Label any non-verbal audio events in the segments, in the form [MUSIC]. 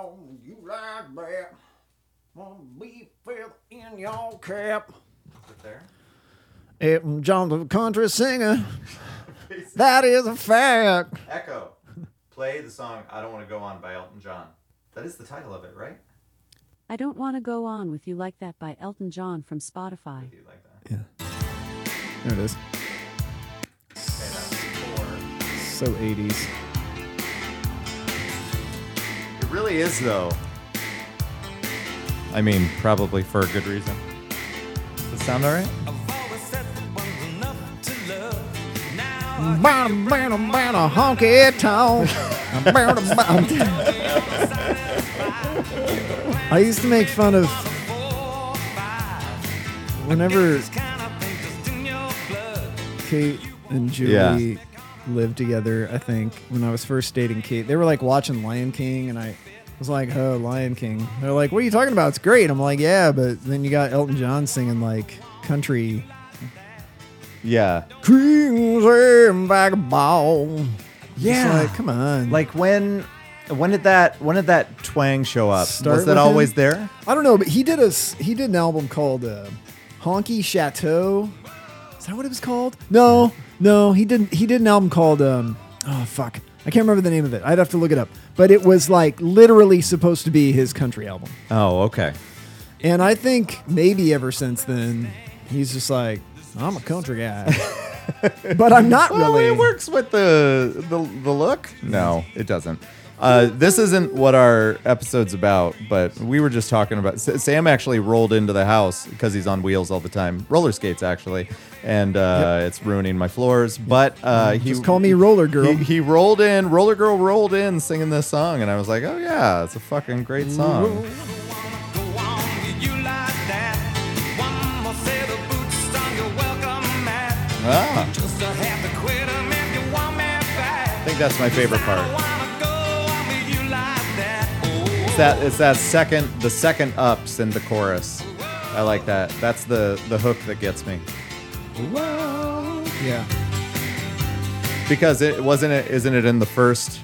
on, you like that. Wanna be feather in your cap. Is it there? Elton John, the country singer. That is a fact. Echo. Play the song "I Don't Want to Go On" by Elton John. That is the title of it, right? I Don't Want to Go On With You Like That by Elton John from Spotify. Do you like that? Yeah. There it is. Okay, that's four. So 80s. It really is, though. I mean, probably for a good reason. Does it sound all right? Honky tonk. [LAUGHS] Bam, bam. I used to make fun of whenever Kate and Julie Yeah. Lived together. I think when I was first dating Kate, they were like watching Lion King, and I was like, "Oh, Lion King." They're like, "What are you talking about? It's great." I'm like, "Yeah," but then you got Elton John singing like country Yeah. Crimson vagabond. Yeah. Like, come on. Like when when did that when did that twang show up? Start Was that always him? there? I don't know, but he did a he did an album called uh, Honky Chateau. Is that what it was called? No, no, he didn't. He did an album called um, oh fuck, I can't remember the name of it. I'd have to look it up. But it was like literally supposed to be his country album. Oh, okay. And I think maybe ever since then, he's just like, I'm a country guy, [LAUGHS] but I'm not Well, really. it works with the the, the look. No, it doesn't. Uh, this isn't what our episode's about, but we were just talking about. S- Sam actually rolled into the house because he's on wheels all the time, roller skates actually, and uh, it's ruining my floors. But uh, he Just call me Roller Girl. He, he rolled in, roller girl rolled in singing this song, and I was like, oh yeah, it's a fucking great song. Ah, I think that's my favorite part. It's that it's that second the second ups in the chorus. I like that. That's the the hook that gets me. yeah. Because it wasn't it isn't it in the first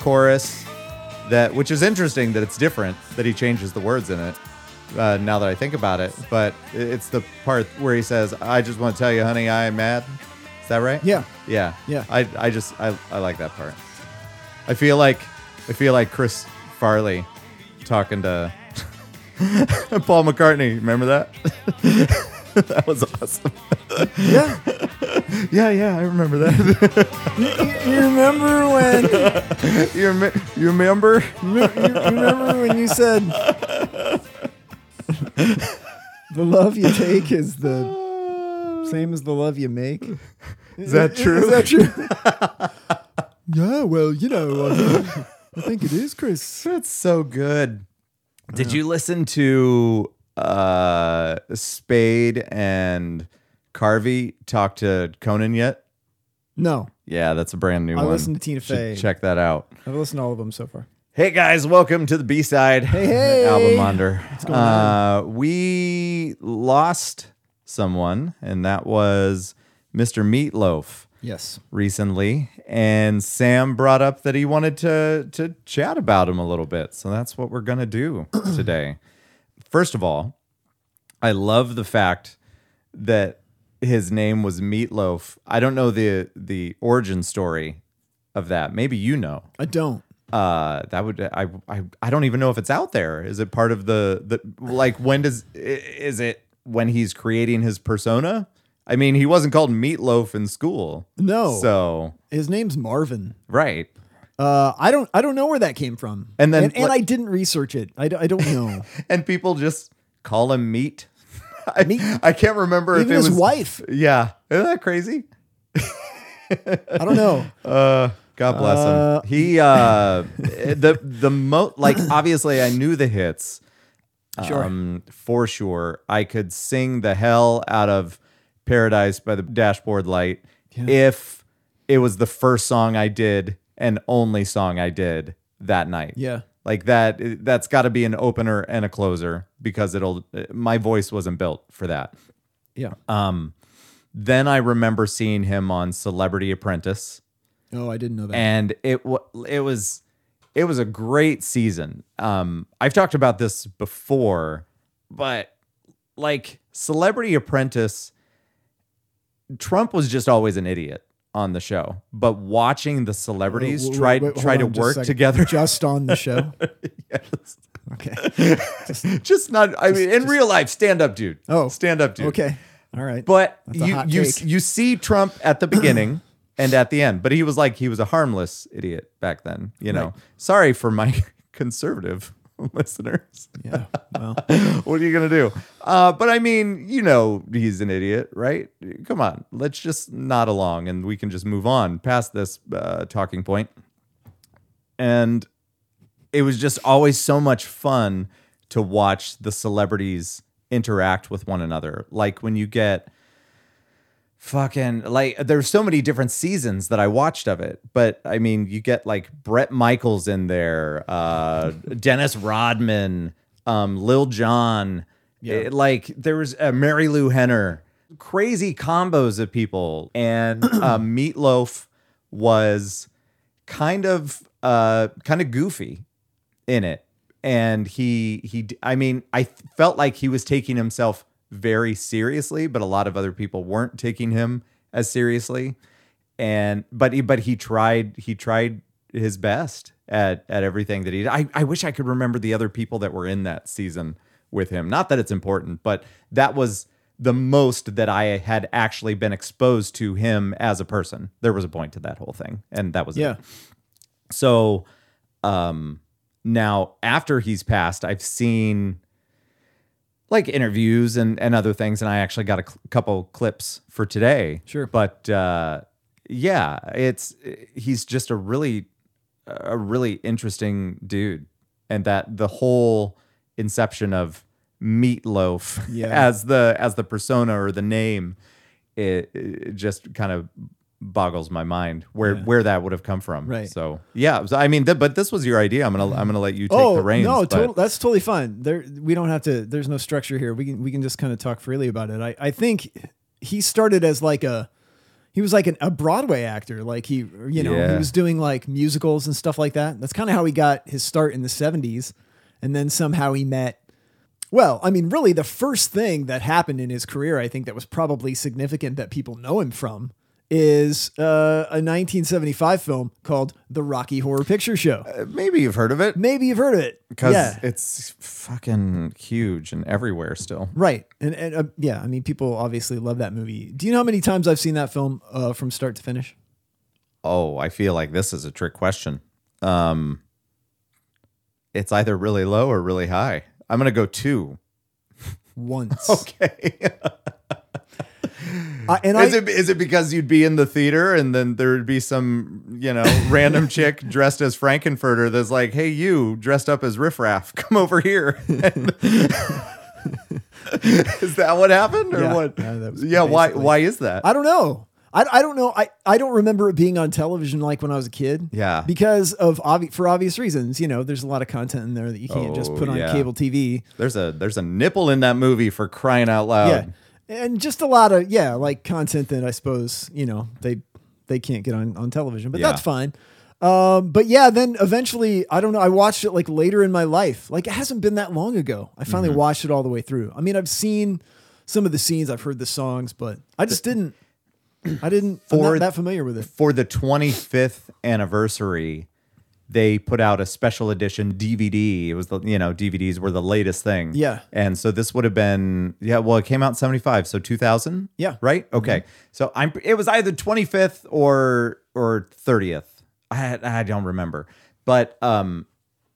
chorus that which is interesting that it's different that he changes the words in it. Uh, now that I think about it, but it's the part where he says, "I just want to tell you, honey, I am mad." Is that right? Yeah. Yeah. Yeah. I, I just I, I like that part. I feel like I feel like Chris Farley talking to [LAUGHS] Paul McCartney. Remember that? [LAUGHS] that was awesome. Yeah. [LAUGHS] Yeah, yeah, I remember that. You remember when? you, rem- you remember? You remember when you said the love you take is the same as the love you make? Is that true? Is that true? yeah, well, you know, I, I think it is, Chris. [LAUGHS] That's so good. Did you listen to uh Spade and Carvey talk to Conan yet? No, Yeah, that's a brand new one. I one. listened to Tina Should Fey. Check that out. I've listened to all of them so far. Hey guys, welcome to the B side Hey, hey. [LAUGHS] album under. going uh, we lost someone, and that was Mr. Meatloaf Yes. recently, and Sam brought up that he wanted to to chat about him a little bit. So that's what we're gonna do [CLEARS THROAT] today. First of all, I love the fact that his name was Meatloaf. I don't know the the origin story of that. Maybe you know I don't. uh that would I, I i don't even know if it's out there is it part of the the like when does is it when he's creating his persona i mean he wasn't called meatloaf in school No. so His name's Marvin. right Uh, I don't. I don't know where that came from. And then and, and what- I didn't research it. I, d- I don't know. [LAUGHS] and people just call him meat [LAUGHS] i Meat. i can't remember Even if it his was wife. yeah isn't that crazy I don't know. [LAUGHS] Uh, God bless Uh, him. He uh, the the mo like [COUGHS] obviously I knew the hits. Sure. Um, for sure, I could sing the hell out of "Paradise" by the Dashboard Light if it was the first song I did and only song I did that night. Yeah. like that. That's got to be an opener and a closer because it'll. My voice wasn't built for that. Yeah. Um, then I remember seeing him on Celebrity Apprentice oh, I didn't know that. and it it was it was a great season. Um, I've talked about this before, but like Celebrity Apprentice, Trump was just always an idiot on the show. But watching the celebrities Wait, try wait, hold try to just work together, just on the show. [LAUGHS] Yes. Okay. [LAUGHS] just not. I mean, in real life, stand up, dude. Oh, stand up, dude. Okay. All right. But That's you you take. you see Trump at the beginning [CLEARS THROAT] and at the end, but he was like he was a harmless idiot back then. You know, Right. sorry for my [LAUGHS] conservative [LAUGHS] listeners. yeah. Well, [LAUGHS] what are you gonna do? Uh, but I mean, you know, he's an idiot, right? Come on, let's just nod along, and we can just move on past this uh, talking point. And it was just always so much fun to watch the celebrities interact with one another. Like when you get fucking like there's so many different seasons that I watched of it. But I mean, you get like Bret Michaels in there, uh [LAUGHS] Dennis Rodman, um Lil Jon, It- like there was uh, Marilu Henner, crazy combos of people. And [CLEARS THROAT] uh, Meatloaf was kind of uh kind of goofy in it. And he he i mean i felt like he was taking himself very seriously but a lot of other people weren't taking him as seriously and but he but he tried he tried his best at at everything that he did. I, I wish I could remember the other people that were in that season with him. Not that it's important, but that was the most that I had actually been exposed to him as a person. There was a point to that whole thing, and that was it. yeah. So, um, now after he's passed, I've seen like interviews and and other things, and I actually got a cl- couple clips for today. Sure. but uh, yeah, it's he's just a really a really interesting dude, and that the whole inception of Meatloaf Yeah. [LAUGHS] as the as the persona or the name, it, it just kind of boggles my mind where Yeah. where that would have come from. Right. So yeah, so, I mean, th- but this was your idea. I'm gonna I'm gonna let you take oh the reins. no, that's totally fine. There, we don't have to. There's no structure here. We can we can just kind of talk freely about it. I I think he started as like a he was like an, a Broadway actor. Like he you know he was doing like musicals and stuff like that. That's kind of how he got his start in the '70s, and then somehow he met. Well, I mean, really, the first thing that happened in his career, I think, that was probably significant that people know him from, is uh, a 1975 film called The Rocky Horror Picture Show. Uh, maybe you've heard of it Maybe you've heard of it. because yeah. it's fucking huge and everywhere still. Right. And, and uh, yeah, I mean, people obviously love that movie. Do you know how many times I've seen that film uh, from start to finish? Oh, I feel like this is a trick question. Um, it's either really low or really high. I'm gonna go two. Once. [LAUGHS] Okay. [LAUGHS] I, and I, is it is it because you'd be in the theater and then there'd be some you know random chick [LAUGHS] dressed as Frank-N-Furter that's like, hey, you dressed up as riffraff, [LAUGHS] come over here. [LAUGHS] is that what happened or Yeah. what? Yeah, yeah. Why why is that? I don't know. I, I don't know. I, I don't remember it being on television like when I was a kid. Yeah. Because of obvi- for obvious reasons. You know, there's a lot of content in there that you can't just Oh, put on yeah. cable TV. There's a there's a nipple in that movie for crying out loud. yeah. And just a lot of yeah, like content that I suppose, you know, they they can't get on, on television. But Yeah. that's fine. Um, but yeah, then eventually, I don't know. I watched it like later in my life. Like it hasn't been that long ago. I finally Mm-hmm. watched it all the way through. I mean, I've seen some of the scenes, I've heard the songs, but I just didn't. I didn't. I'm For- not that familiar with it. for the 25th anniversary, they put out a special edition DVD. It was the you know DVDs were the latest thing. Yeah. and so this would have been yeah. Well, it came out in 75, so 2000. Yeah. right. Okay, so I'm it was either 25th or or 30th. I I don't remember, but um.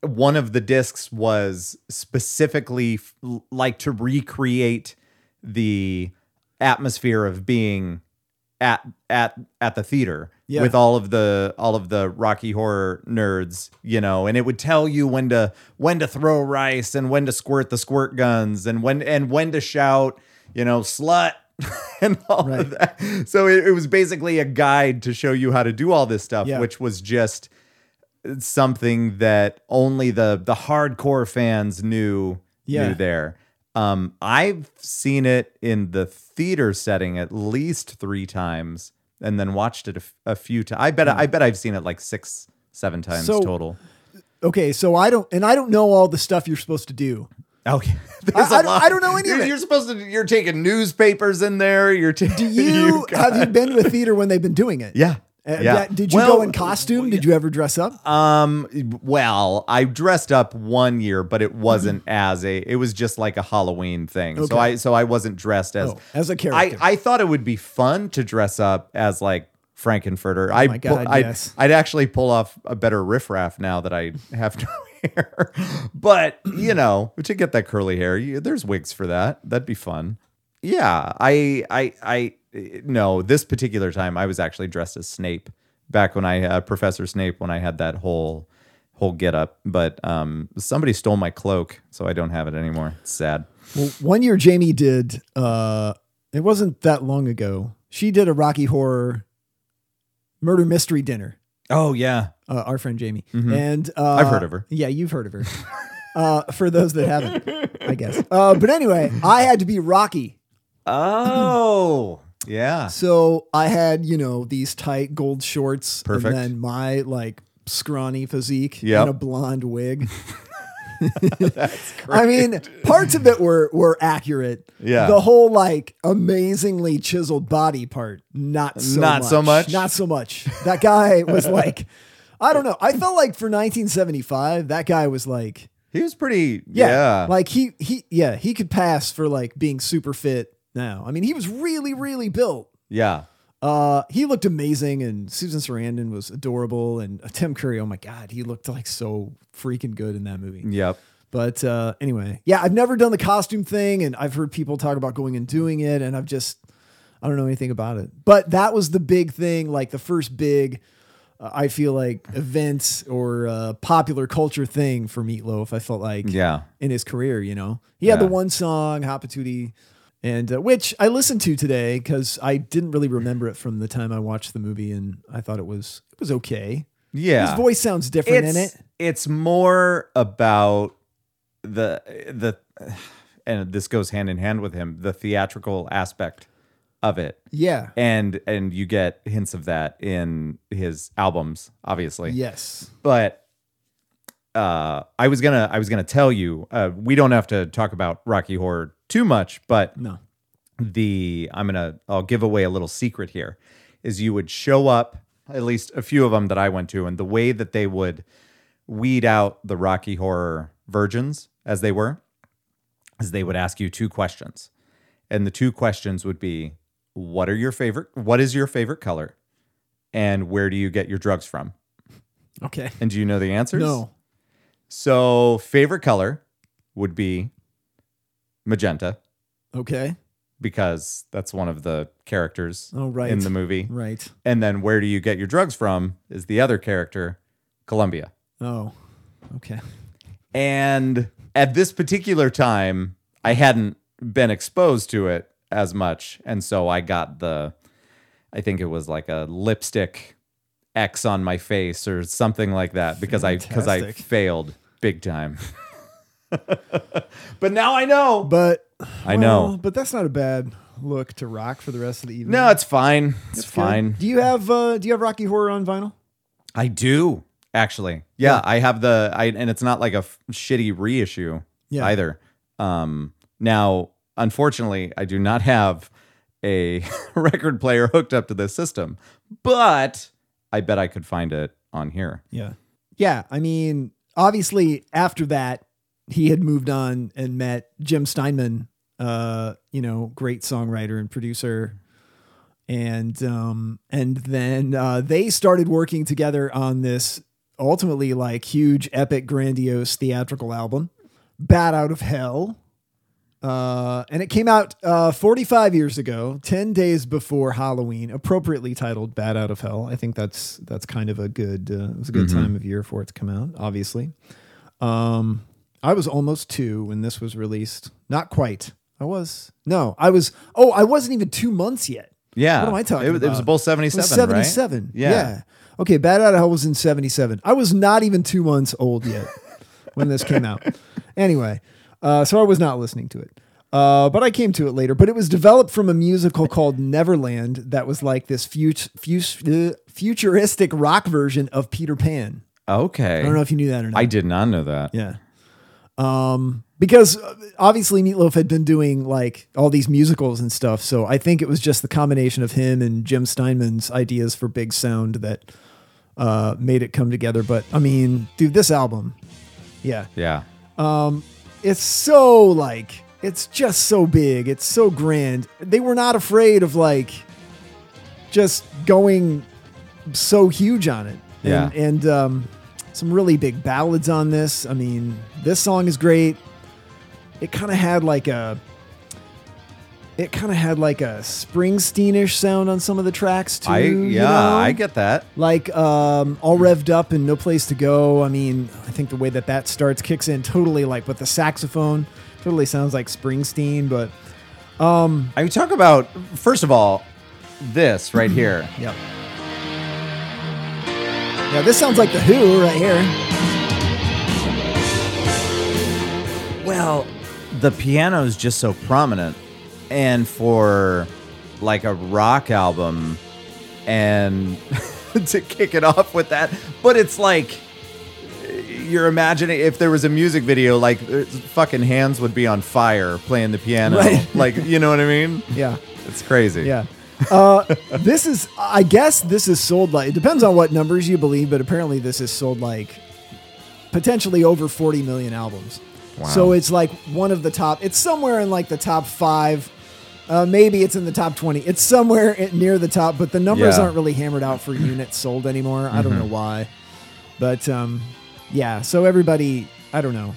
One of the discs was specifically f- like to recreate the atmosphere of being at at at the theater Yeah. with all of the all of the Rocky Horror nerds, you know, and it would tell you when to when to throw rice and when to squirt the squirt guns and when and when to shout, you know, slut [LAUGHS] and all Right. of that. So it, it was basically a guide to show you how to do all this stuff, Yeah. which was just something that only the the hardcore fans knew Yeah. knew there. Um, I've seen it in the theater setting at least three times, and then watched it a, f- a few times. I bet I bet I've seen it like six, seven times So- total. okay, so I don't, and I don't know all the stuff you're supposed to do. Okay. [LAUGHS] I- I don't- I don't know any of you're, it. You're supposed to. You're taking newspapers in there. You're. T- Do [LAUGHS] you, have you been to a theater when they've been doing it? Yeah. Uh, yeah. that- did you Well, go in costume? Did you ever dress up? Um. Well, I dressed up one year, but it wasn't as a. It was just like a Halloween thing. So I. So I wasn't dressed as Oh, as a I. character. I I thought it would be fun to dress up as like Frank-N-Furter. I. Oh my God, I'd, yes. I'd actually pull off a better riffraff now that I have no [LAUGHS] hair. But you know, to get that curly hair, you, there's wigs for that. That'd be fun. Yeah. I. I. I. No, this particular time I was actually dressed as Snape back when I uh, Professor Snape when I had that whole whole get up. But um, somebody stole my cloak, so I don't have it anymore. It's sad. Well, one year Jamie did. Uh, it wasn't that long ago. She did a Rocky Horror murder mystery dinner. Oh yeah, Uh, our friend Jamie, and uh, I've heard of her. Yeah, you've heard of her. [LAUGHS] uh, for those that haven't, I guess. Uh, but anyway, I had to be Rocky. Oh yeah. So I had, you know, these tight gold shorts Perfect. and then my like scrawny physique Yep. and a blonde wig. [LAUGHS] [LAUGHS] I mean, parts of it were were accurate. Yeah. The whole like amazingly chiseled body part, not so Not much. so much? Not so much. That guy was [LAUGHS] like I don't know. I felt like for 1975, that guy was like He was pretty. yeah, Yeah. like he he yeah, he could pass for like being super fit now. I mean, he was really really built. yeah. Uh, he looked amazing, and Susan Sarandon was adorable, and [LAUGHS] Tim Curry. Oh my god, he looked like so freaking good in that movie. Yep. But uh, anyway, yeah, I've never done the costume thing, and I've heard people talk about going and doing it, and I've just I don't know anything about it. But that was the big thing, like the first big. Uh, I feel like events or uh, popular culture thing for Meatloaf. I felt like Yeah. in his career. You know, he had the one song "Hot Patootie," and uh, which I listened to today because I didn't really remember it from the time I watched the movie, and I thought it was it was okay. Yeah. His voice sounds different it's, in it. It's more about the the and this goes hand in hand with him, the theatrical aspect of it. Yeah. And and you get hints of that in his albums, obviously. Yes. But uh I was gonna I was gonna tell you, uh we don't have to talk about Rocky Horror too much, but No. the I'm gonna I'll give away a little secret here is you would show up at least a few of them that I went to and the way that they would weed out the Rocky Horror virgins as they were is they would ask you two questions and the two questions would be what are your favorite what is your favorite color and where do you get your drugs from Okay. and do you know the answers No. So favorite color would be magenta Okay. because that's one of the characters Oh, right. in the movie. Right. And then where do you get your drugs from is the other character, Columbia. Oh. Okay. And at this particular time, I hadn't been exposed to it as much. And so I got the, I think it was like a lipstick X on my face or something like that because I, because I failed big time. [LAUGHS] [LAUGHS] but now I know. But I know. but that's not a bad look to rock for the rest of the evening. No, it's fine. It's good. fine. Do you have uh do you have Rocky Horror on vinyl? I do actually. Yeah, Yeah. I have the I and it's not like a f- shitty reissue Yeah. either. Um now unfortunately, I do not have a [LAUGHS] record player hooked up to this system, but I bet I could find it on here. Yeah. Yeah. I mean, obviously, after that, he had moved on and met Jim Steinman, uh, you know, great songwriter and producer. And um, and then uh, they started working together on this ultimately like huge, epic, grandiose theatrical album, Bat Out of Hell. Uh, and it came out uh, 45 years ago, 10 days before Halloween, appropriately titled "Bat Out of Hell." I think that's that's kind of a good uh, it was a good time of year for it to come out. Obviously, um, I was almost two when this was released. Not quite. I was no, I was. Oh, I wasn't even two months yet. Yeah. What am I talking it, was- about? It was both It 77, was 77. right? Yeah. Okay, Bat Out of Hell was in 77. I was not even two months old yet [LAUGHS] when this came out. Anyway, uh, so I was not listening to it. Uh, but I came to it later. But it was developed from a musical called Neverland that was like this fut- fut- uh, futuristic rock version of Peter Pan. Okay. I don't know if you knew that or not. I did not know that. Yeah. Um, because uh, obviously Meatloaf had been doing like all these musicals and stuff. So I think it was just the combination of him and Jim Steinman's ideas for big sound that uh, made it come together. But I mean, dude, this album, yeah, Yeah. It's so like, it's just so big. It's so grand. They were not afraid of like just going so huge on it. And, Yeah. and um, some really big ballads on this. I mean, this song is great. It kind of had like a. It kind of had like a Springsteen-ish sound on some of the tracks too. I you yeah, know? I get that. like um, all revved up and no place to go. I mean, I think the way that that starts kicks in totally like with the saxophone. Totally sounds like Springsteen, but I mean, talk about first of all, this right here. yeah. Yeah, this sounds like the Who right here. Well, the piano is just so prominent, and for like a rock album, and [LAUGHS] to kick it off with that, but it's like you're imagining if there was a music video, like uh, fucking hands would be on fire playing the piano, Right. [LAUGHS] like you know what I mean? Yeah. It's crazy. Yeah. Uh, this is, I guess, this is sold like. It depends on what numbers you believe, but apparently this is sold like potentially over 40 million albums. Wow. So it's like one of the top. It's somewhere in like the top five. Uh, maybe it's in the top 20. It's somewhere near the top, but the numbers Yeah. Mm-hmm. aren't really hammered out for units sold anymore. I don't know why. But um, yeah, so everybody, I don't know.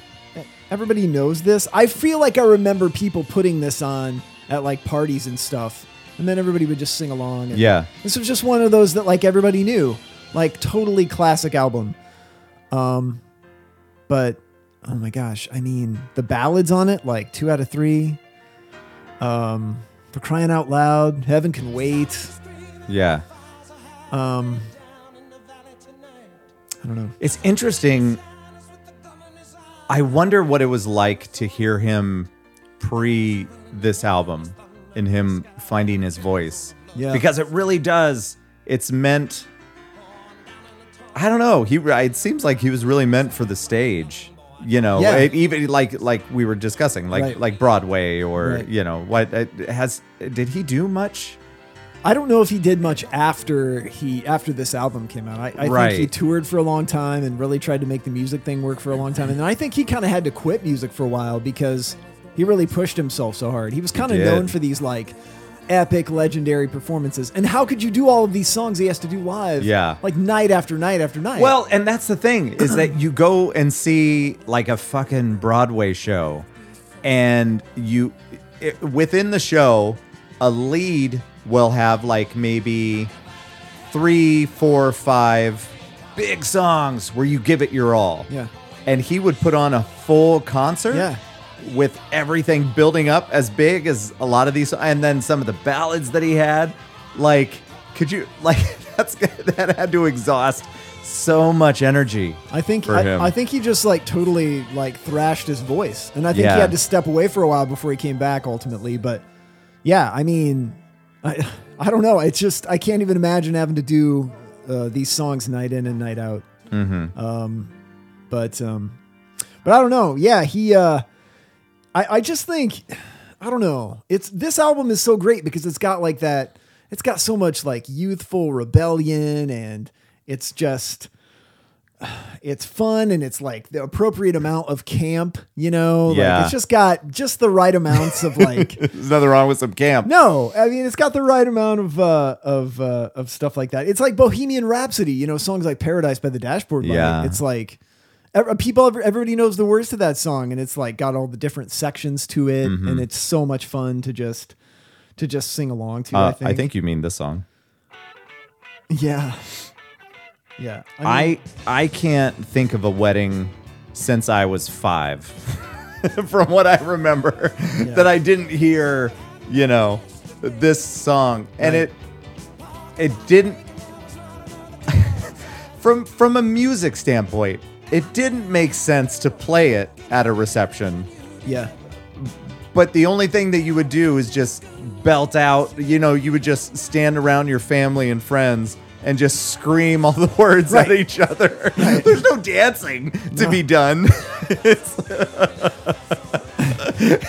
Everybody knows this. I feel like I remember people putting this on at like parties and stuff, and then everybody would just sing along. And Yeah. this was just one of those that like everybody knew, like totally classic album. Um, but oh my gosh, I mean the ballads on it, like two out of three. Um, for crying out loud, heaven can wait. Yeah. Um, I don't know. It's interesting. I wonder what it was like to hear him pre this album and him finding his voice. Yeah. Because it really does. It's meant. I don't know. He. It seems like he was really meant for the stage. You know, Yeah. it- even like like we were discussing, like Right. like Broadway or Right. you know what uh, has. Did he do much? I don't know if he did much after he after this album came out. I, I Right. think he toured for a long time and really tried to make the music thing work for a long time. And then I think he kind of had to quit music for a while because he really pushed himself so hard. He was kind of known for these like epic, legendary performances. And how could you do all of these songs he has to do live? Yeah. like night after night after night. Well, and that's the thing is that you go and see like a fucking Broadway show, and you it, within the show, a lead will have like maybe three, four, five big songs where you give it your all. Yeah. and he would put on a full concert. Yeah. With everything building up as big as a lot of these, and then some of the ballads that he had, like, could you [LAUGHS] like that's that had to exhaust so much energy. I think I. I think he just like totally like thrashed his voice, and I think Yeah. he had to step away for a while before he came back ultimately. But yeah, I mean, I [LAUGHS] I don't know. It's just I can't even imagine having to do uh, these songs night in and night out. Mm-hmm. Um, but um, but I don't know. Yeah, he. Uh, I I just think I don't know. It's this album is so great because it's got like that. It's got so much like youthful rebellion, and it's just it's fun and it's like the appropriate amount of camp. You know, like Yeah. it's just got just the right amounts of like. [LAUGHS] There's nothing wrong with some camp. No, I mean it's got the right amount of uh, of uh, of stuff like that. It's like Bohemian Rhapsody, you know, songs like Paradise by the Dashboard Light. Yeah. It's like people, everybody knows the words to that song, and it's like got all the different sections to it, Mm-hmm. and it's so much fun to just to just sing along to. Uh, I think. I think you mean this song. [LAUGHS] Yeah. Yeah. mean, I I can't think of a wedding since I was five, [LAUGHS] from what I remember, that I didn't hear, you know, this song, and Right. it it didn't. [LAUGHS] from from a music standpoint, it didn't make sense to play it at a reception. yeah. But the only thing that you would do is just belt out, you know, you would just stand around your family and friends and just scream all the [LAUGHS] words Right. at each other. There's no dancing to be done. [LAUGHS] it's, [LAUGHS]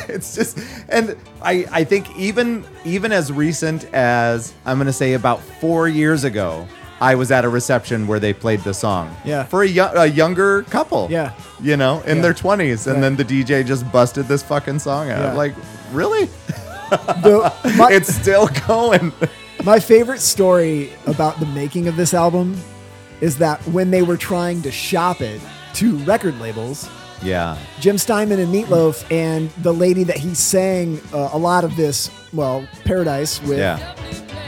it's just and I I think even even as recent as I'm going to say about 4 years ago I was at a reception where they played the song. Yeah. For a, yo- a younger couple. Yeah. You know, in Yeah. their 20s and Right. then the DJ just busted this fucking song out. Yeah. Like, really? The- my, [LAUGHS] it's still going. my favorite story about the making of this album is that when they were trying to shop it to record labels, yeah. Jim Steinman and Meatloaf and the lady that he sang uh, a lot of this, well, Paradise with, Yeah.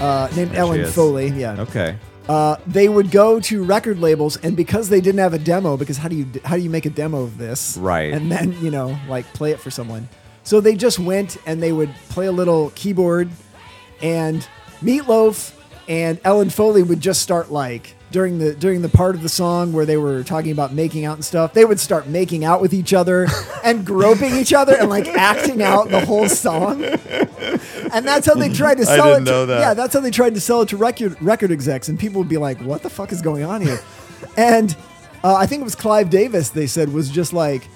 uh, named Ellen. Foley. Yeah. Okay. Uh, they would go to record labels, and because they didn't have a demo, because how do you how do you make a demo of this? Right. And then you know, like play it for someone. So they just went and they would play a little keyboard, and Meatloaf and Ellen Foley would just start like during the during the part of the song where they were talking about making out and stuff. They would start making out with each other [LAUGHS] and groping each other and like acting out the whole song. And that's how they tried to [LAUGHS] sell it. To, that. Yeah, that's how they tried to sell it to record record execs, and people would be like, "What the fuck is going on here?" and uh, I think it was Clive Davis. They said was just like,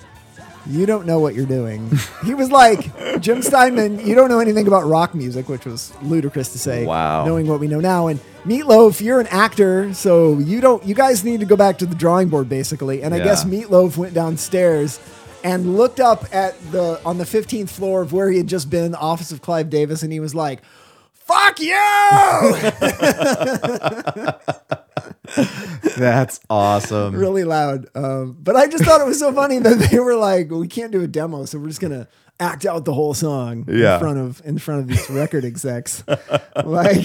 "You don't know what you're doing." [LAUGHS] he was like, "Jim Steinman, you don't know anything about rock music," which was ludicrous to say. Wow. knowing what we know now, and Meatloaf, you're an actor, so you don't. You guys need to go back to the drawing board, basically. And I guess Meatloaf went downstairs. And looked up at the on the 15th floor of where he had just been in the office of Clive Davis, and he was like, "Fuck you!" [LAUGHS] That's awesome. really loud. Um, but I just thought it was so funny that they were like, "We can't do a demo, so we're just gonna act out the whole song Yeah. in front of in front of these record execs." [LAUGHS] like,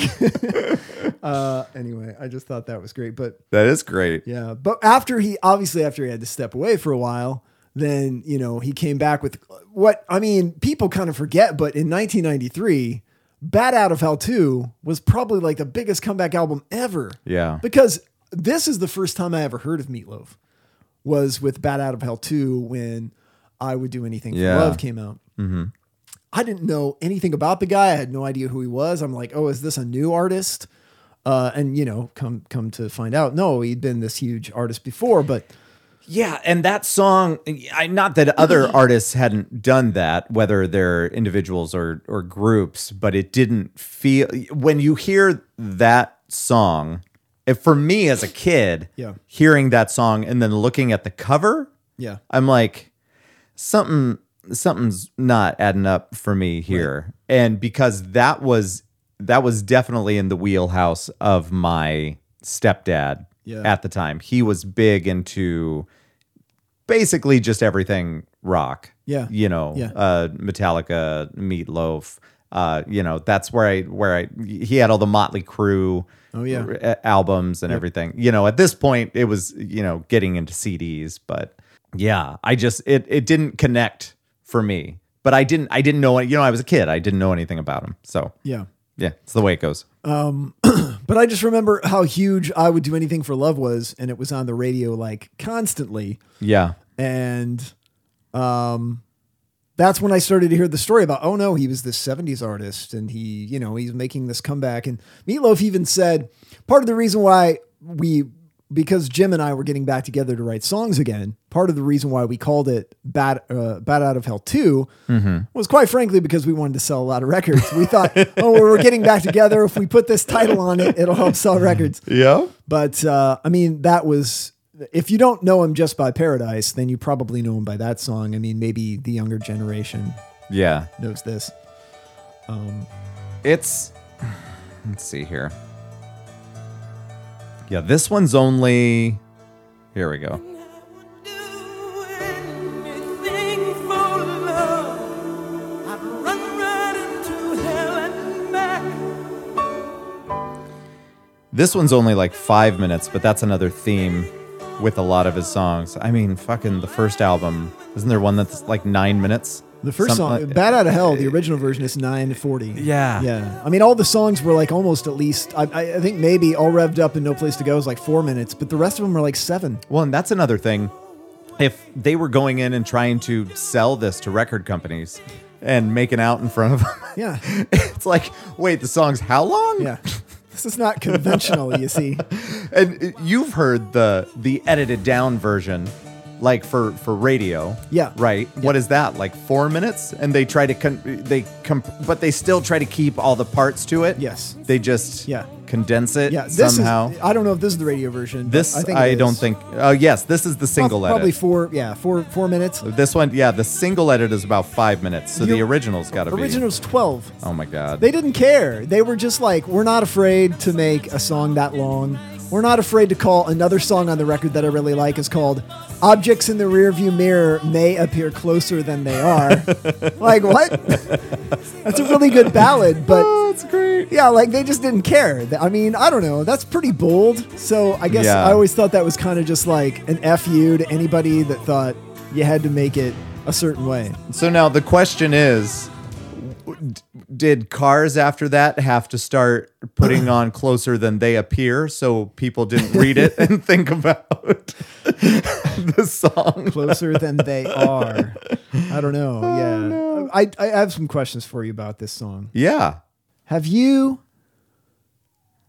[LAUGHS] uh, anyway, I just thought that was great. But That is great. yeah, but after he obviously after he had to step away for a while, then you know he came back with what I mean. People kind of forget, but in 1993, "Bat Out of Hell 2" was probably like the biggest comeback album ever. Yeah. because this is the first time I ever heard of Meatloaf. Was with "Bat Out of Hell 2" when "I Would Do Anything for Yeah. Love" came out. I didn't know anything about the guy. I had no idea who he was. I'm like, oh, is this a new artist? Uh, and you know, come come to find out, no, he'd been this huge artist before. But Yeah, and that song, I, not that other [LAUGHS] artists hadn't done that, whether they're individuals or or groups, but it didn't feel when you hear that song. If for me as a kid, Yeah. hearing that song and then looking at the cover, yeah, I'm like, something something's not adding up for me here. And because that was that was definitely in the wheelhouse of my stepdad Yeah. at the time. He was big into basically just everything rock. Yeah. You know, Yeah. uh Metallica, Meatloaf, uh, you know, that's where I where I he had all the Motley Crue Oh, yeah. r- uh, albums and everything. You know, at this point it was, you know, getting into CDs, but yeah, I just it it didn't connect for me. But I didn't I didn't know you know, I was a kid. I didn't know anything about him. So, yeah. yeah, it's the way it goes. [CLEARS THROAT] But I just remember how huge "I Would Do Anything for Love" was, and it was on the radio like constantly. Yeah. And um, that's when I started to hear the story about, oh no, he was this 70s artist and he, you know, he's making this comeback. And Meatloaf even said part of the reason why we, because Jim and I were getting back together to write songs again, part of the reason why we called it Bad, uh, Bat Out of Hell 2 was quite frankly because we wanted to sell a lot of records. We thought, oh, we're getting back together. If we put this title on it, it'll help sell records. Yeah. But uh, I mean, that was if you don't know him just by Paradise, then you probably know him by that song. I mean, maybe the younger generation Yeah. knows this. It's [SIGHS] let's see here. Yeah, this one's only here we go. This one's only like five minutes, but that's another theme with a lot of his songs. I mean, fucking the first album, isn't there one that's like nine minutes? The first Something song, like- "Bat Out of Hell," the original version is nine forty. Yeah. yeah. I mean, all the songs were like almost at least. I, I I think maybe "All Revved Up" and "No Place to Go" is like four minutes, but the rest of them are like seven. Well, and that's another thing. If they were going in and trying to sell this to record companies and making out in front of them, Yeah, [LAUGHS] it's like, wait, the song's how long? yeah. This is not conventional, you see. [LAUGHS] And uh, you've heard the the edited down version, like for for radio. Yeah. Right. What is that? Like four minutes? And they try to con- they com- but they still try to keep all the parts to it. Yes. They just Yeah. condense it Yeah, this somehow. is. I don't know if this is the radio version. this I, I, think it don't think. Oh yes, this is the single Prob- Probably edit. four. Yeah, four four minutes. This one, yeah, the single edit is about five minutes. So the You- original's got to be. Original's twelve. Oh my god. They didn't care. They were just like, we're not afraid to make a song that long. We're not afraid to call another song on the record that I really like is called Objects in the Rearview Mirror May Appear Closer Than They Are. [LAUGHS] like, what? That's a really good ballad, but oh, that's great. yeah, like they just didn't care. I mean, I don't know. That's pretty bold. So I guess Yeah. I always thought that was kind of just like an FU to anybody that thought you had to make it a certain way. So now the question is did cars after that have to start putting on closer than they appear so people didn't read it and [LAUGHS] think about the song? closer than they are. I don't know. Oh, yeah. I, I have some questions for you about this song. Yeah. Have you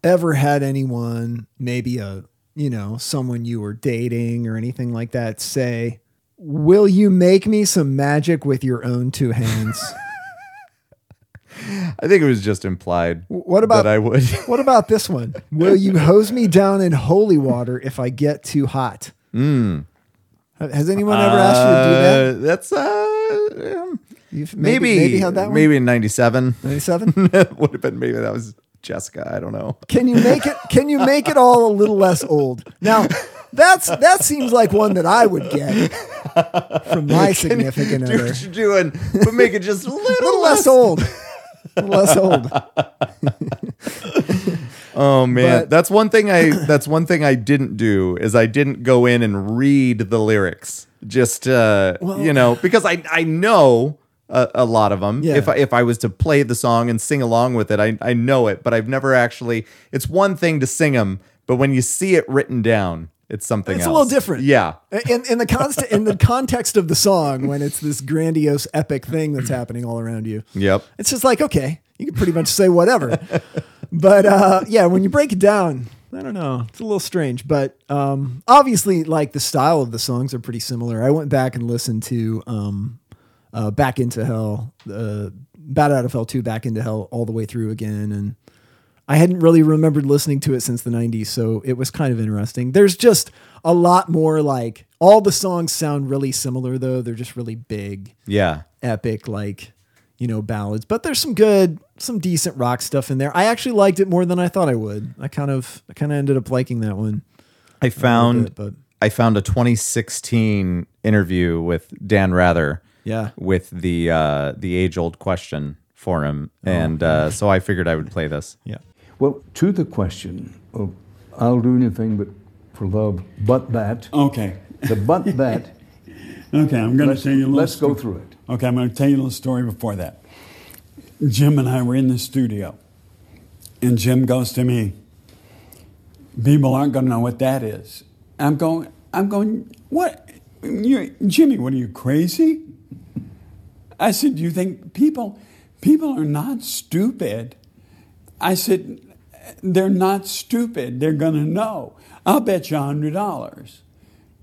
ever had anyone, maybe a, you know, someone you were dating or anything like that, say, Will you make me some magic with your own two hands? [LAUGHS] I think it was just implied what about that I would. [LAUGHS] what about this one? Will you hose me down in holy water if I get too hot? Mm. Has anyone ever asked you to do that? Uh, That's uh um, You've maybe maybe had that one. maybe in 97 97. [LAUGHS] would have been maybe that was Jessica, I don't know. Can you make it? Can you make it all a little less old? Now, that's that seems like one that I would get from my [LAUGHS] significant other. Do what you're doing, but make it just a little, little less old. Less old. [LAUGHS] Oh man, But- that's one thing I that's one thing I didn't do is I didn't go in and read the lyrics. Just uh, Well- you know, because I I know a, a lot of them. Yeah. If I, if I was to play the song and sing along with it, I I know it, but I've never actually. It's one thing to sing them, but when you see it written down, it's something It's a little different. Yeah. In, in the const- in the context of the song, when it's this grandiose, epic thing that's [CLEARS THROAT] happening all around you, Yep. it's just like okay, you can pretty much say whatever. [LAUGHS] but uh, yeah, when you break it down, I don't know, it's a little strange. But um, obviously, like the style of the songs are pretty similar. I went back and listened to um, uh, "Back into Hell," uh, "Bat Out of Hell" two, "Back into Hell" all the way through again, and I hadn't really remembered listening to it since the 90s, so it was kind of interesting. There's just a lot more like all the songs sound really similar though. They're just really big, Yeah. epic like, you know, ballads, but there's some good, some decent rock stuff in there. I actually liked it more than I thought I would. I kind of I kind of ended up liking that one. I found bit, but- I found a 2016 interview with Dan Rather. Yeah. With the uh, the age old question for him, Oh, and uh, so I figured I would play this. Yeah. Well, to the question of I'll do anything but for love, but that. Okay. The but [LAUGHS] that. Okay, I'm going to tell you a little let's go through it. Okay, I'm going to tell you a little story before that. Jim and I were in the studio, and Jim goes to me, People aren't going to know what that is. I'm going, I'm going, what? you Jimmy, what are you, crazy? I said, Do you think people, people are not stupid? I said, They're not stupid. They're going to know. I'll bet you a $100.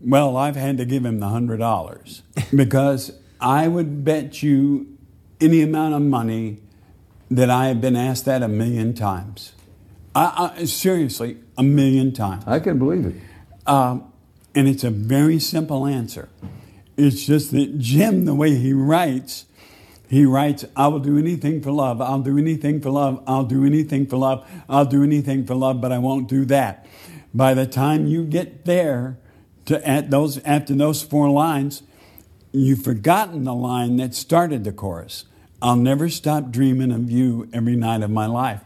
Well, I've had to give him the hundred dollars [LAUGHS] because I would bet you any amount of money that I have been asked that a million times. I, I, seriously, a million times. I can believe it. Um, and it's a very simple answer. It's just that Jim, the way he writes, he writes, I will do anything for love. I'll do anything for love. I'll do anything for love. I'll do anything for love, but I won't do that. By the time you get there to at those after those four lines, you've forgotten the line that started the chorus. I'll never stop dreaming of you every night of my life.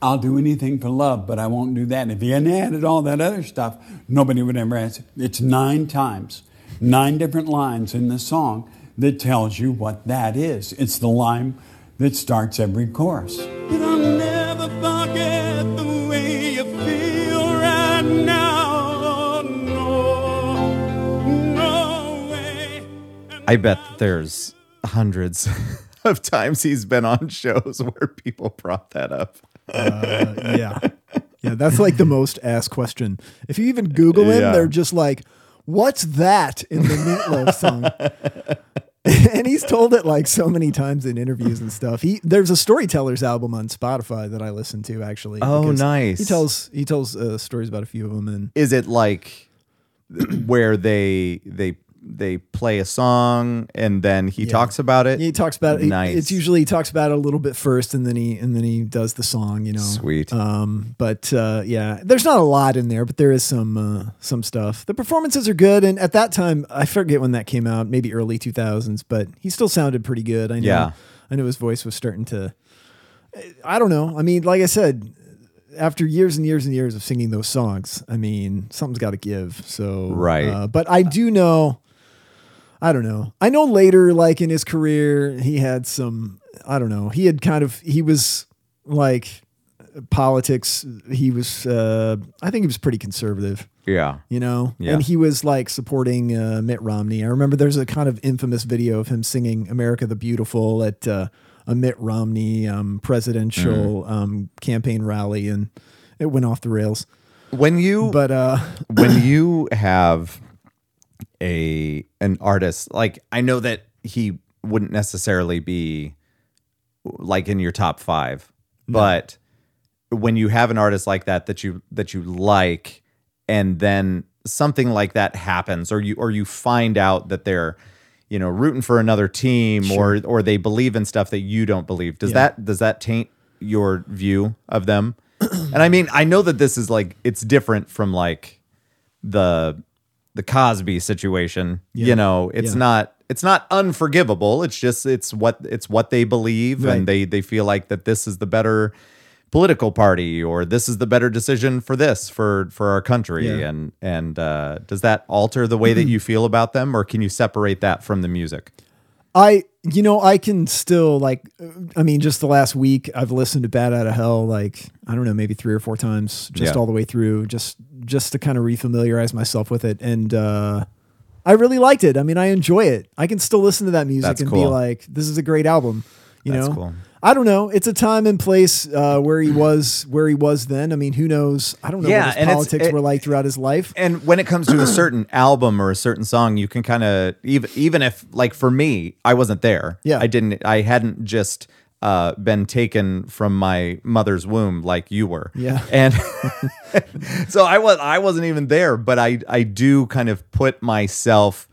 I'll do anything for love, but I won't do that. And If he hadn't added all that other stuff, nobody would ever ask. It's nine times, nine different lines in the song that tells you what that is. It's the line that starts every chorus. And I'll never forget the way you feel right now. No, no way. I bet there's hundreds [LAUGHS] of times he's been on shows where people brought that up. Uh, yeah, [LAUGHS] yeah. That's like the most asked question. If you even Google him, Yeah. they're just like, "What's that?" in the Meatloaf song. [LAUGHS] [LAUGHS] and he's told it like so many times in interviews and stuff. He there's a storytellers album on Spotify that I listen to actually. Oh, nice. He tells he tells uh, stories about a few of them, and Is it like [CLEARS THROAT] where they they they play a song and then he Yeah. talks about it? he talks about it. Nice. It's usually he talks about it a little bit first, and then he and then he does the song. You know, Sweet. Um, but uh, yeah, there's not a lot in there, but there is some uh, some stuff. The performances are good, and at that time, I forget when that came out, maybe early 2000s, but he still sounded pretty good. I know. Yeah. I know his voice was starting to. I don't know. I mean, like I said, after years and years and years of singing those songs, I mean, something's got to give. So Right. Uh, but I do know. I don't know. I know later, like in his career, he had some. I don't know. He had kind of. He was like politics. He was. Uh, I think he was pretty conservative. yeah. You know, Yeah. and he was like supporting uh, Mitt Romney. I remember there's a kind of infamous video of him singing "America the Beautiful" at uh, a Mitt Romney um, presidential Mm. um, campaign rally, and it went off the rails. When you But uh, when [COUGHS] you have a an artist like I know that he wouldn't necessarily be like in your top 5 but when you have an artist like that that you that you like and then something like that happens or you or you find out that they're you know rooting for another team or or they believe in stuff that you don't believe does Yeah. that does that taint your view of them? [CLEARS THROAT] And i mean i know that this is like it's different from like the the Cosby situation. Yeah. You know, it's Yeah. not it's not unforgivable. It's just it's what it's what they believe Right. and they they feel like that this is the better political party or this is the better decision for this for for our country Yeah. and and uh does that alter the way that you feel about them or can you separate that from the music? I, you know, I can still like, I mean, just the last week, I've listened to Bat Out of Hell, like, I don't know, maybe three or four times, just Yeah. all the way through, just, just to kind of refamiliarize myself with it. And, uh, I really liked it. I mean, I enjoy it. I can still listen to that music That's and be like, this is a great album. You That's know, cool. I don't know. It's a time and place uh, where he was, where he was then. I mean, who knows? I don't know Yeah, what his politics it- were like throughout his life. And when it comes to a [CLEARS THROAT] certain album or a certain song, you can kind of even even if like for me, I wasn't there. Yeah. I didn't. I hadn't just uh, been taken from my mother's womb like you were. Yeah. [LAUGHS] And [LAUGHS] so I was I wasn't even there, but I I do kind of put myself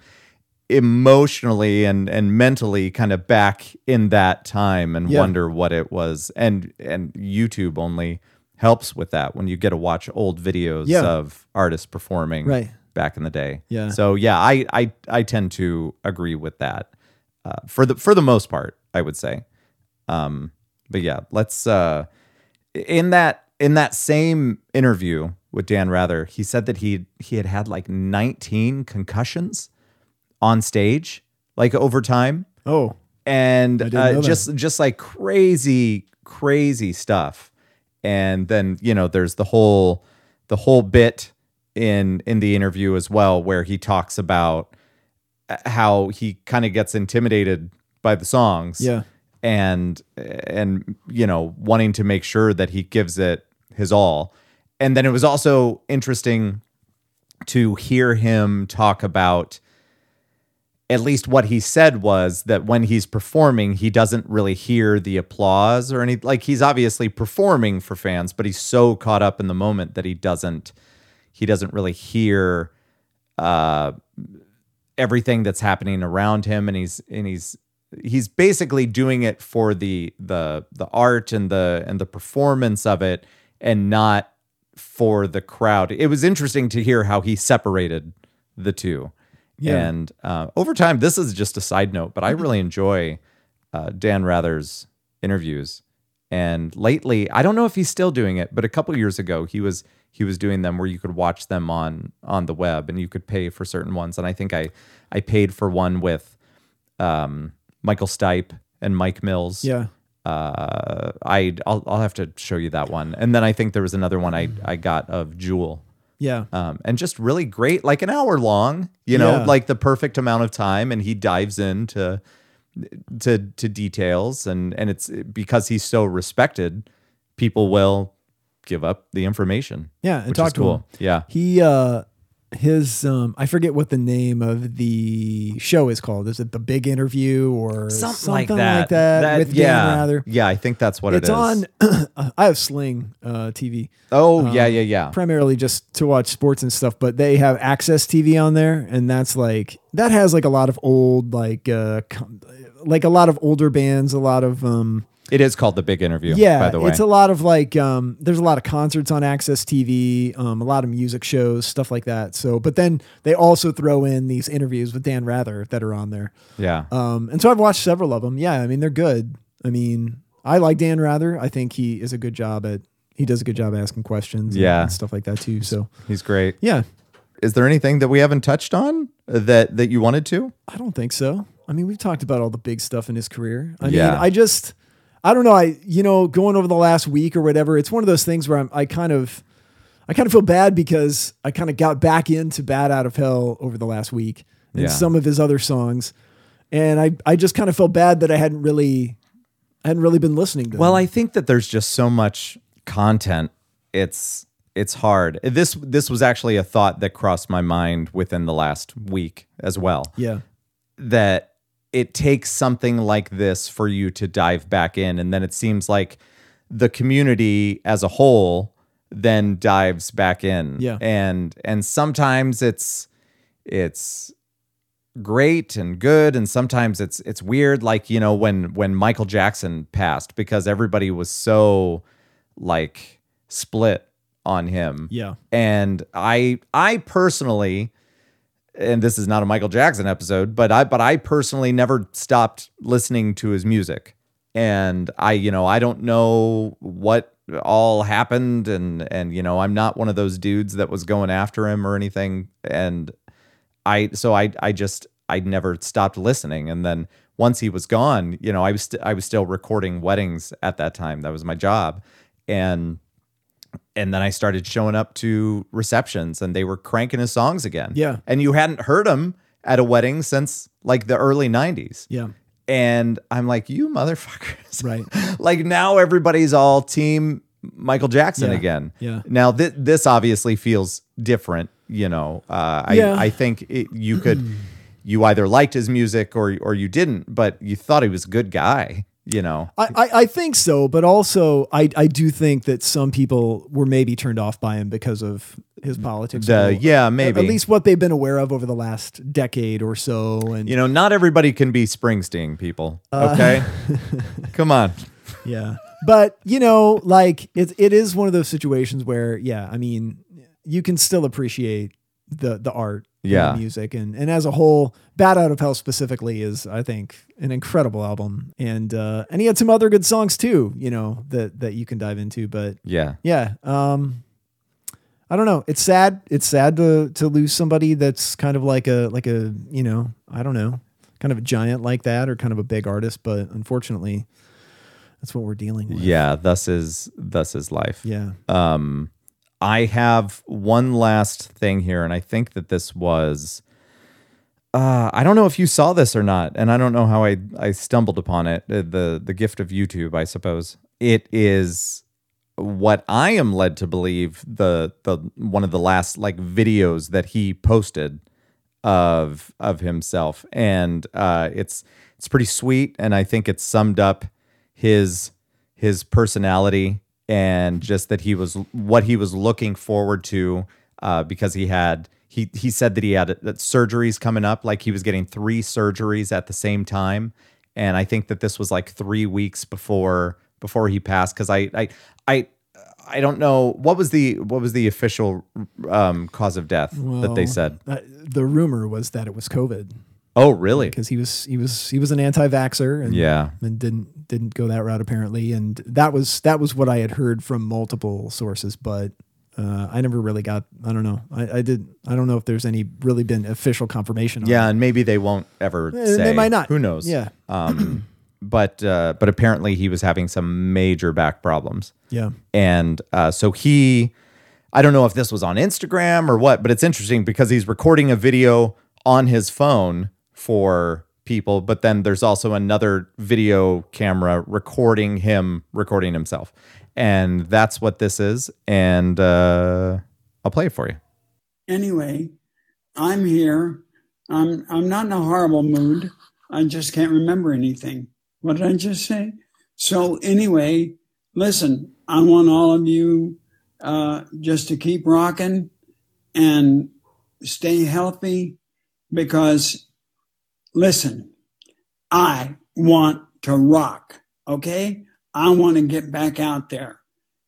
emotionally and and mentally kind of back in that time and Yeah. wonder what it was and and YouTube only helps with that when you get to watch old videos Yeah. of artists performing Right. back in the day. Yeah. So yeah, I I I tend to agree with that uh, for the for the most part. I would say. Um, but yeah, let's uh, in that in that same interview with Dan Rather, he said that he he had had like 19 concussions on stage, like over time. Oh, and uh, just just like crazy crazy stuff. And then you know there's the whole the whole bit in in the interview as well where he talks about uh, how he kind of gets intimidated by the songs. Yeah. and and you know wanting to make sure that he gives it his all. And then it was also interesting to hear him talk about at least what he said was that when he's performing, he doesn't really hear the applause or any like he's obviously performing for fans, but he's so caught up in the moment that he doesn't he doesn't really hear uh everything that's happening around him and he's and he's he's basically doing it for the the the art and the and the performance of it and not for the crowd. It was interesting to hear how he separated the two. Yeah. And uh, over time, this is just a side note, but I really enjoy uh, Dan Rather's interviews. And lately, I don't know if he's still doing it, but a couple years ago, he was he was doing them where you could watch them on on the web and you could pay for certain ones. And I think I I paid for one with um, Michael Stipe and Mike Mills yeah. uh, I I'll, I'll have to show you that one. And then I think there was another one I I got of Jewel. Yeah. Um, and just really great, like an hour long, you know, Yeah. like the perfect amount of time, and he dives into to to details, and and it's because he's so respected people will give up the information. Yeah, and talk to cool. him. Yeah. He uh his um I forget what the name of the show is called. Is it the Big Interview or Something, like like that? that. with yeah. Dan Rather. Yeah, I think that's what it's it is. on. [CLEARS THROAT] I have Sling uh, TV. Oh, yeah, um, yeah, yeah. primarily just to watch sports and stuff, but they have AXS TV on there, and that's like that has like a lot of old like uh com- like a lot of older bands, a lot of um It is called the Big Interview. yeah, by the way. it's a lot of like um there's a lot of concerts on AXS TV, um a lot of music shows, stuff like that. So, but then they also throw in these interviews with Dan Rather that are on there. yeah. Um and so I've watched several of them. Yeah, I mean they're good. I mean, I like Dan Rather. I think he is a good job at he does a good job asking questions Yeah. and stuff like that too. So, He's great. yeah, Is there anything that we haven't touched on that that you wanted to? I don't think so. I mean, we've talked about all the big stuff in his career. I Yeah. mean, I just, I don't know. I, you know, going over the last week or whatever, it's one of those things where I'm, I kind of, I kind of feel bad because I kind of got back into Bat Out of Hell over the last week and Yeah. some of his other songs. And I, I just kind of felt bad that I hadn't really, I hadn't really been listening to Well, them. I think that there's just so much content. It's it's hard. This this was actually a thought that crossed my mind within the last week as well. yeah. That it takes something like this for you to dive back in and then it seems like the community as a whole then dives back in. Yeah. And and sometimes it's it's great and good and sometimes it's it's weird like you know when when Michael Jackson passed because everybody was so like split on him. Yeah. And I I personally and this is not a Michael Jackson episode, but I but I personally never stopped listening to his music. And I, you know, I don't know what all happened and and you know, I'm not one of those dudes that was going after him or anything and I so I I just I never stopped listening and then once he was gone, you know, I was st- I was still recording weddings at that time. That was my job. And and then I started showing up to receptions and they were cranking his songs again. Yeah. And you hadn't heard him at a wedding since like the early 90s. Yeah. And I'm like, you motherfuckers. Right. [LAUGHS] like now everybody's all team Michael Jackson Yeah. again. Yeah. Now th- this obviously feels different, you know. Uh, I Yeah. I think it, you could you either liked his music or or you didn't, but you thought he was a good guy, you know. I, I, I think so, but also I, I do think that some people were maybe turned off by him because of his politics. The- Or- yeah, at- maybe. At least what they've been aware of over the last decade or so. And You know, not everybody can be Springsteen people. Uh, Okay, [LAUGHS] come on. yeah, but you know, like it, it is one of those situations where, yeah, I mean, you can still appreciate the the art, Yeah. the music, and and as a whole, Bat Out of Hell specifically is, I think, an incredible album, and uh, and he had some other good songs too, you know, that that you can dive into, but Yeah, yeah um i don't know. It's sad. It's sad to to lose somebody that's kind of like a like a you know i don't know kind of a giant like that or kind of a big artist. But unfortunately that's what we're dealing with. Yeah. Thus is thus is life. yeah. Um, I have one last thing here, and I think that this was. Uh, I don't know if you saw this or not, and I don't know how I, I stumbled upon it. uh, The the gift of YouTube, I suppose. It is what I am led to believe the the one of the last like videos that he posted of of himself, and uh, it's it's pretty sweet, and I think it summed up his his personality and just that he was what he was looking forward to uh, because he had he he said that he had uh, surgeries coming up like he was getting three surgeries at the same time and I think that this was like three weeks before before he passed because I I I I don't know what was the what was the official um, cause of death that they said. uh, the rumor was that it was covid Oh, really? because he was he was he was an anti-vaxer and Yeah. and didn't didn't go that route apparently and that was that was what I had heard from multiple sources but uh, I never really got I don't know I, I did I don't know if there's any really been official confirmation on Yeah, it. and maybe they won't ever Eh, say. they might not. Who knows? Yeah. Um, [CLEARS THROAT] but uh, but apparently he was having some major back problems, yeah and uh, so he, I don't know if this was on Instagram or what, but it's interesting because he's recording a video on his phone for people, but then there's also another video camera recording him recording himself. And that's what this is. And uh, I'll play it for you. Anyway, I'm here. I'm I'm not in a horrible mood. I just can't remember anything. What did I just say? So anyway, listen, I want all of you uh, just to keep rocking and stay healthy because listen, I want to rock. Okay. I want to get back out there.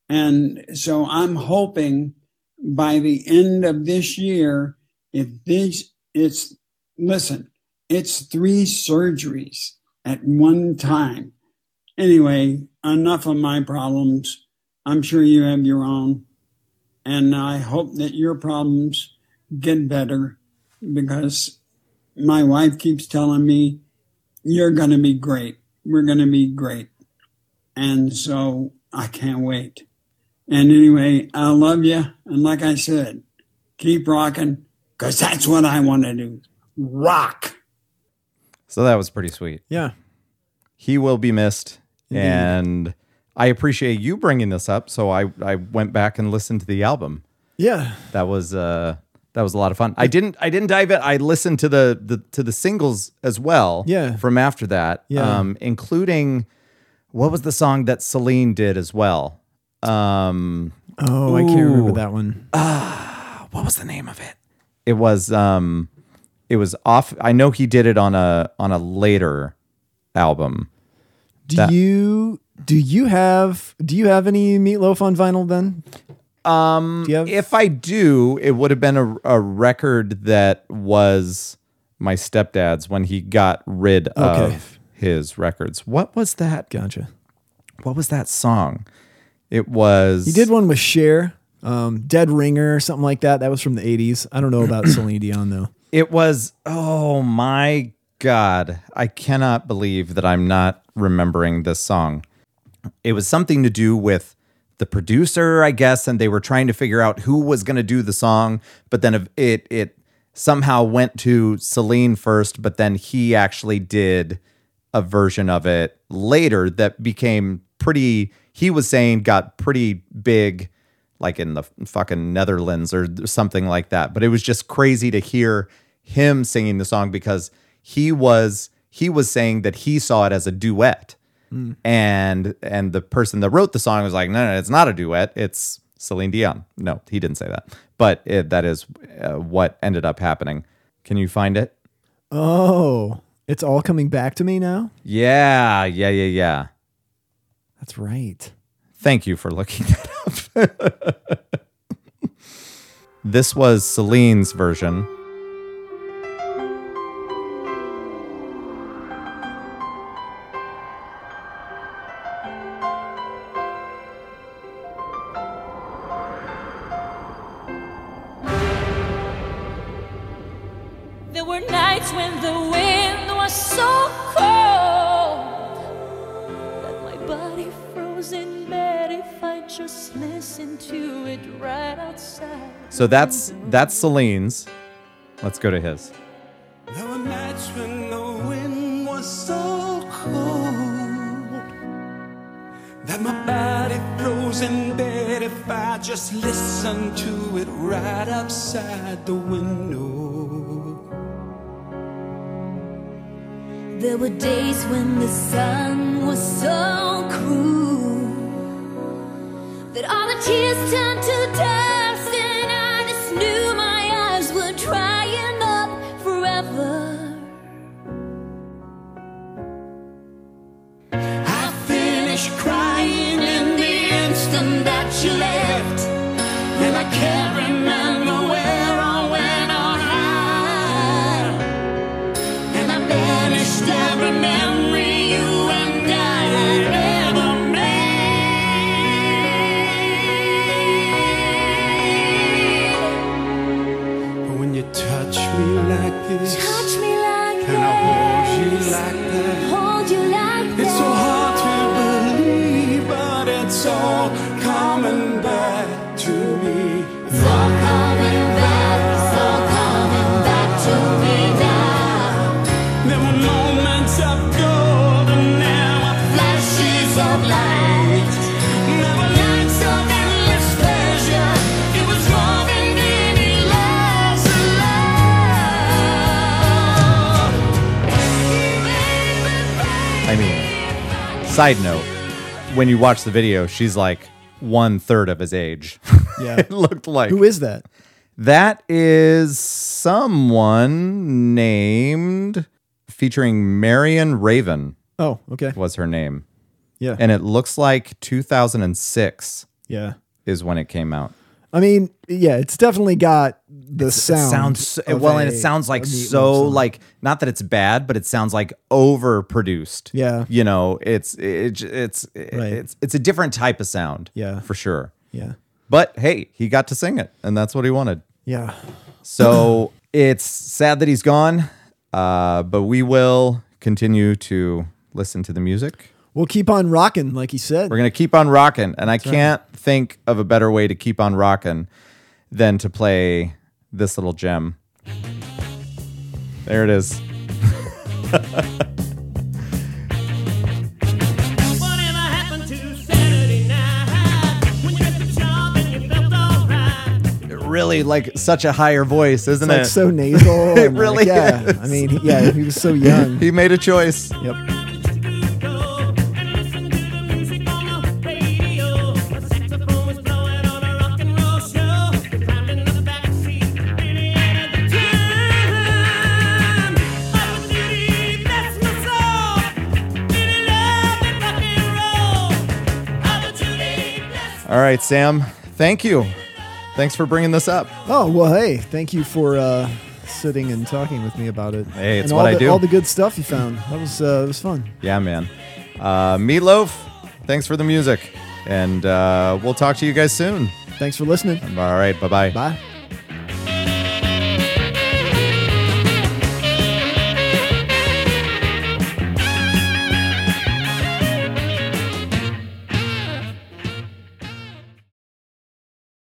And so I'm hoping by the end of this year, if this, it's, listen, it's three surgeries at one time. Anyway, enough of my problems. I'm sure you have your own. And I hope that your problems get better because my wife keeps telling me, you're going to be great. We're going to be great. And so I can't wait. And anyway, I love you. And like I said, keep rocking because that's what I want to do. Rock. So that was pretty sweet. Yeah. He will be missed. And I appreciate you bringing this up. So I, I went back and listened to the album. Yeah. That was uh that was a lot of fun. I didn't I didn't dive in. I listened to the, the to the singles as well. Yeah. From after that. Yeah. Um, including what was the song that Celine did as well? Um Oh, I can't remember that one. Ah. What was the name of it? It was um it was off I know he did it on a on a later album. Do that- you do you have do you have any Meat Loaf on vinyl then? Um have- if I do, it would have been a, a record that was my stepdad's when he got rid Okay. of his records. What was that? Gotcha. What was that song? It was He did one with Cher, um, Dead Ringer, or something like that. That was from the '80s. I don't know about [CLEARS THROAT] Celine Dion though. It was oh my god. I cannot believe that I'm not remembering this song. It was something to do with the producer, I guess, and they were trying to figure out who was going to do the song, but then it it somehow went to Celine first, but then he actually did a version of it later that became pretty he was saying got pretty big like in the fucking Netherlands or something like that. But it was just crazy to hear him singing the song because he was he was saying that he saw it as a duet. And and the person that wrote the song was like, no, no, it's not a duet. It's Celine Dion. No, he didn't say that. But it, that is uh, what ended up happening. Can you find it? Oh, it's all coming back to me now. Yeah, yeah, yeah, yeah. That's right. Thank you for looking [LAUGHS] that up. [LAUGHS] this was Celine's version. So that's that's Celine's. Let's go to his. There were the wind was so cold that my body froze in bed if I just listened to it right outside the window. There were days when the sun was so cruel that all the tears turned to dust, Side note: When you watch the video, she's like one third of his age. [LAUGHS] Yeah. [LAUGHS] it looked like Who is that? that is someone named featuring Marion Raven Oh, okay. was her name, Yeah. and it looks like 2006 yeah. is when it came out. I mean, yeah, it's definitely got the sound. It sounds well, and it sounds like so like not that it's bad, but it sounds like overproduced. Yeah. you know, it's it's it's Right. it's it's a different type of sound. Yeah. for sure. Yeah. But hey, he got to sing it, and that's what he wanted. Yeah. So it's sad that he's gone, uh, but we will continue to listen to the music. We'll keep on rocking, like he said. We're gonna keep on rocking, and I can't think of a better way to keep on rocking than to play this little gem. There it is. [LAUGHS] Whatever happened to Saturday night when you left the job and you felt alright? Really, like such a higher voice, isn't It's like it? so nasal. [LAUGHS] It and, like, really yeah. is. I mean, yeah, he was so young. [LAUGHS] he made a choice. Yep. Right, Sam. Thank you. Thanks for bringing this up. Oh well, hey, thank you for uh, sitting and talking with me about it. Hey, it's and what all I the, do. All the good stuff you found. That was uh, it was fun. Yeah, man. Uh, Meat Loaf, thanks for the music. And uh, we'll talk to you guys soon. Thanks for listening. All right. Bye bye. Bye.